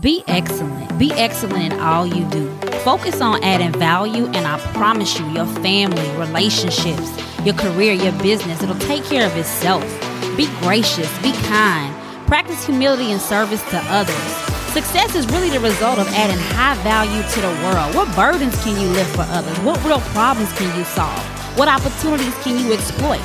Be excellent. Be excellent in all you do. Focus on adding value, and I promise you, your family, relationships, your career, your business, it'll take care of itself. Be gracious, be kind, practice humility and service to others. Success is really the result of adding high value to the world. What burdens can you lift for others? What real problems can you solve? What opportunities can you exploit?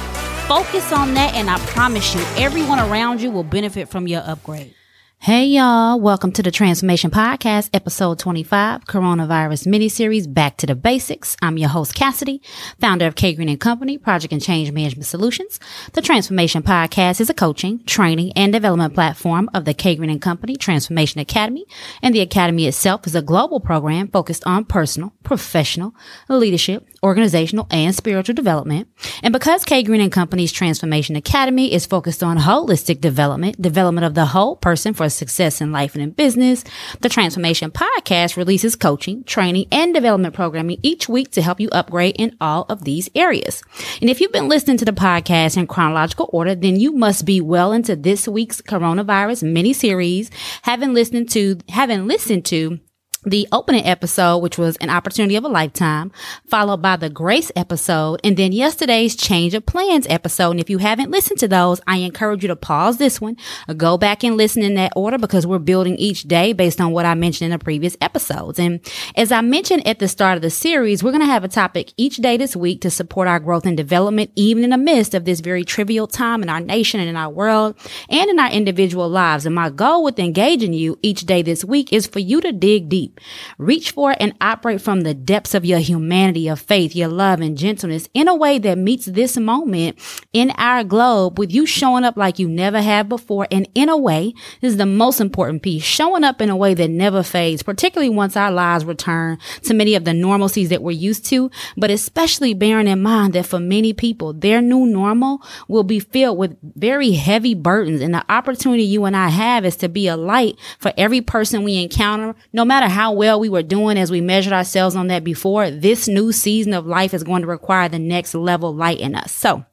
Focus on that, and I promise you, everyone around you will benefit from your upgrade. Hey y'all, welcome to the Transformation Podcast, episode 25, coronavirus miniseries, Back to the Basics. I'm your host, Cassidy, founder of K Green and Company, Project and Change Management Solutions. The Transformation Podcast is a coaching, training, and development platform of the K Green and Company Transformation Academy, and the Academy itself is a global program focused on personal, professional, leadership, organizational, and spiritual development. And because K Green and Company's Transformation Academy is focused on holistic development, development of the whole person for success in life and in business, the Transformation Podcast releases coaching, training, and development programming each week to help you upgrade in all of these areas. And if you've been listening to the podcast in chronological order, then you must be well into this week's coronavirus mini series, having listened to, having listened to the opening episode, which was an opportunity of a lifetime, followed by the grace episode, and then yesterday's change of plans episode. And if you haven't listened to those, I encourage you to pause this one, go back and listen in that order because we're building each day based on what I mentioned in the previous episodes. And as I mentioned at the start of the series, we're going to have a topic each day this week to support our growth and development, even in the midst of this very trivial time in our nation and in our world and in our individual lives. And my goal with engaging you each day this week is for you to dig deep deep. Reach for and operate from the depths of your humanity, your faith, your love and gentleness in a way that meets this moment in our globe with you showing up like you never have before. And in a way, this is the most important piece, showing up in a way that never fades, particularly once our lives return to many of the normalcies that we're used to, but especially bearing in mind that for many people, their new normal will be filled with very heavy burdens. And the opportunity you and I have is to be a light for every person we encounter, no matter how how well we were doing as we measured ourselves on that before, this new season of life is going to require the next level light in us. So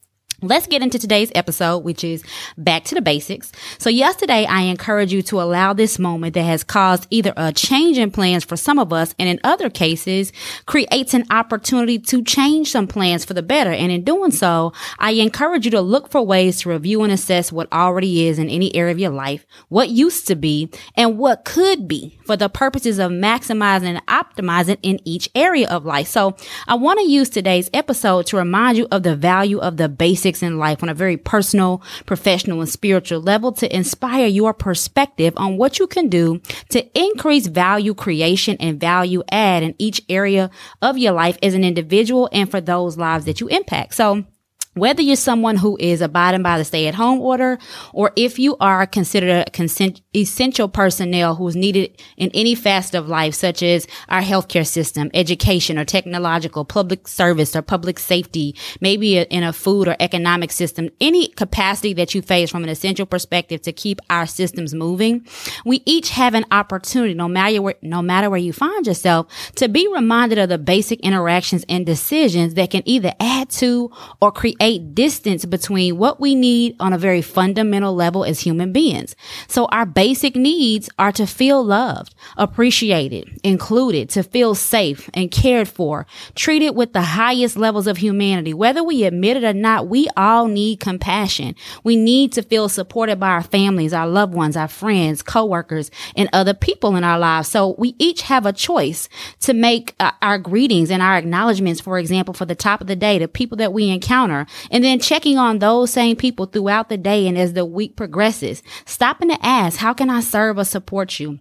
Let's get into today's episode, which is back to the basics. So yesterday, I encourage you to allow this moment that has caused either a change in plans for some of us, and in other cases, creates an opportunity to change some plans for the better. And in doing so, I encourage you to look for ways to review and assess what already is in any area of your life, what used to be, and what could be for the purposes of maximizing and optimizing in each area of life. So I want to use today's episode to remind you of the value of the basic 26 in life on a very personal, professional, and spiritual level to inspire your perspective on what you can do to increase value creation and value add in each area of your life as an individual and for those lives that you impact. So whether you're someone who is abiding by the stay at home order or if you are considered a consent, essential personnel who's needed in any facet of life, such as our healthcare system, education or technological, public service or public safety, maybe in a food or economic system, any capacity that you face from an essential perspective to keep our systems moving, we each have an opportunity, no matter where, no matter where you find yourself, to be reminded of the basic interactions and decisions that can either add to or create distance between what we need on a very fundamental level as human beings. So our basic needs are to feel loved, appreciated, included, to feel safe and cared for, treated with the highest levels of humanity. Whether we admit it or not, we all need compassion. We need to feel supported by our families, our loved ones, our friends, coworkers, and other people in our lives. So we each have a choice to make uh, our greetings and our acknowledgments, for example, for the top of the day, the people that we encounter, and then checking on those same people throughout the day and as the week progresses. Stopping to ask, how can I serve or support you?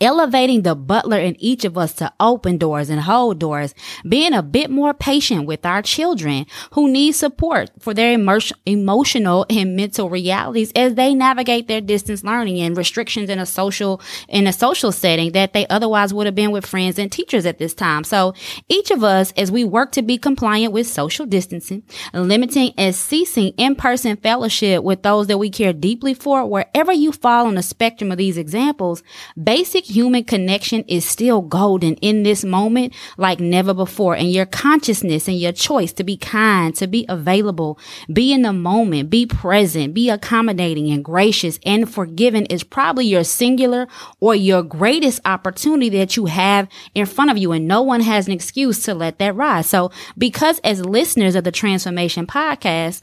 Elevating the butler in each of us to open doors and hold doors, being a bit more patient with our children who need support for their emotional and mental realities as they navigate their distance learning and restrictions in a social, in a social setting that they otherwise would have been with friends and teachers at this time. So each of us, as we work to be compliant with social distancing, limiting and ceasing in-person fellowship with those that we care deeply for, wherever you fall on the spectrum of these examples, basic human connection is still golden in this moment like never before. And your consciousness and your choice to be kind, to be available, be in the moment, be present, be accommodating and gracious and forgiving is probably your singular or your greatest opportunity that you have in front of you. And no one has an excuse to let that rise. So because as listeners of the transformation podcast,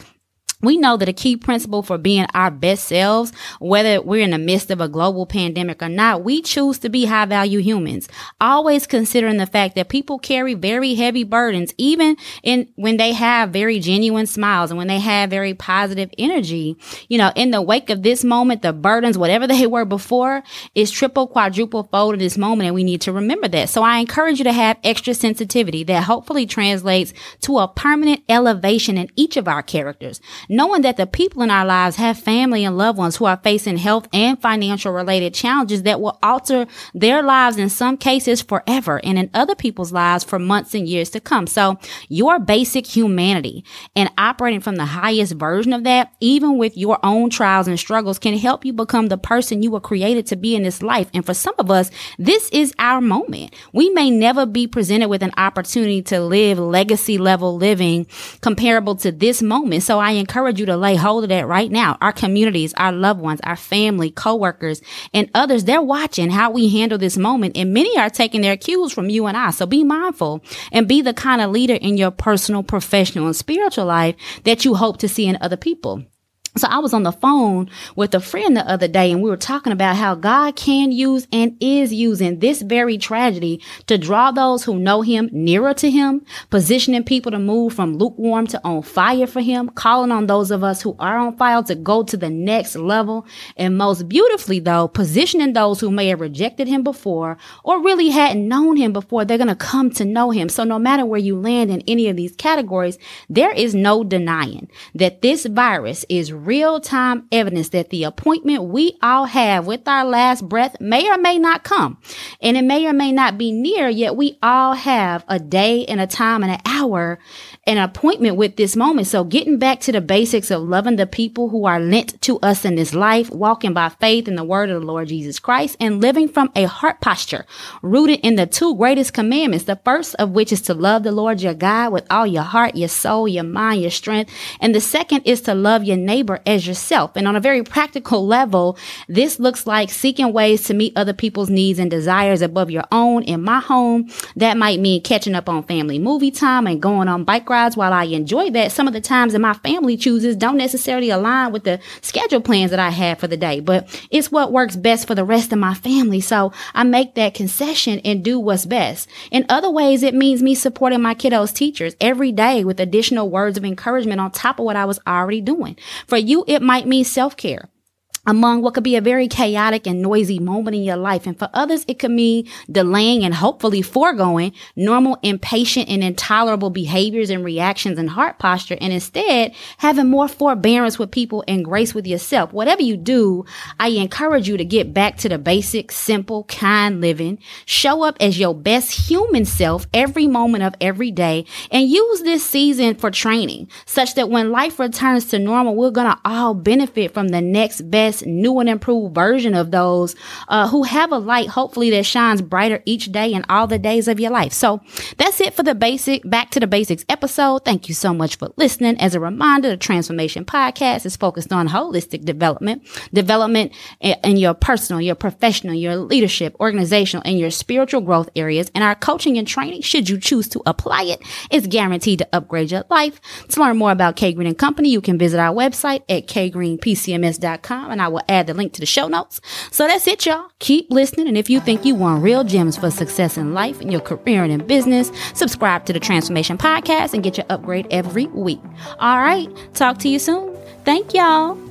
we know that a key principle for being our best selves, whether we're in the midst of a global pandemic or not, we choose to be high value humans, always considering the fact that people carry very heavy burdens, even in when they have very genuine smiles and when they have very positive energy. You know, in the wake of this moment, the burdens, whatever they were before, is triple, quadruple fold in this moment. And we need to remember that. So I encourage you to have extra sensitivity that hopefully translates to a permanent elevation in each of our characters knowing that the people in our lives have family and loved ones who are facing health and financial related challenges that will alter their lives in some cases forever and in other people's lives for months and years to come. So your basic humanity and operating from the highest version of that, even with your own trials and struggles can help you become the person you were created to be in this life. And for some of us, this is our moment. We may never be presented with an opportunity to live legacy level living comparable to this moment. So I encourage encourage you to lay hold of that right now. Our communities, our loved ones, our family, coworkers, and others, they're watching how we handle this moment. And many are taking their cues from you and I. So be mindful and be the kind of leader in your personal, professional, and spiritual life that you hope to see in other people. So I was on the phone with a friend the other day and we were talking about how God can use and is using this very tragedy to draw those who know him nearer to him, positioning people to move from lukewarm to on fire for him, calling on those of us who are on fire to go to the next level. And most beautifully though, positioning those who may have rejected him before or really hadn't known him before, they're going to come to know him. So no matter where you land in any of these categories, there is no denying that this virus is real time evidence that the appointment we all have with our last breath may or may not come. And it may or may not be near, yet we all have a day and a time and an hour an appointment with this moment. So getting back to the basics of loving the people who are lent to us in this life, walking by faith in the word of the Lord Jesus Christ and living from a heart posture rooted in the two greatest commandments. The first of which is to love the Lord your God with all your heart, your soul, your mind, your strength. And the second is to love your neighbor as yourself. And on a very practical level, this looks like seeking ways to meet other people's needs and desires above your own. In my home, that might mean catching up on family movie time and going on bike rides, while I enjoy that, some of the times that my family chooses don't necessarily align with the schedule plans that I have for the day, but it's what works best for the rest of my family. So I make that concession and do what's best. In other ways, it means me supporting my kiddos' teachers every day with additional words of encouragement on top of what I was already doing. For you, it might mean self care among what could be a very chaotic and noisy moment in your life. And for others, it could mean delaying and hopefully foregoing normal impatient and intolerable behaviors and reactions and heart posture. And instead having more forbearance with people and grace with yourself. Whatever you do, I encourage you to get back to the basic, simple, kind living. Show up as your best human self every moment of every day and use this season for training such that when life returns to normal, we're going to all benefit from the next best best, new and improved version of those uh, who have a light, hopefully, that shines brighter each day and all the days of your life. So that's it for the basic, back to the basics episode. Thank you so much for listening. As a reminder, the Transformation Podcast is focused on holistic development, development in your personal, your professional, your leadership, organizational, and your spiritual growth areas. And our coaching and training, should you choose to apply it, is guaranteed to upgrade your life. To learn more about K Green and Company, you can visit our website at kgreenpcms.com and I will add the link to the show notes. So that's it, y'all. Keep listening. And if you think you want real gems for success in life in your career and in business, subscribe to the Transformation Podcast and get your upgrade every week. All right. Talk to you soon. Thank y'all.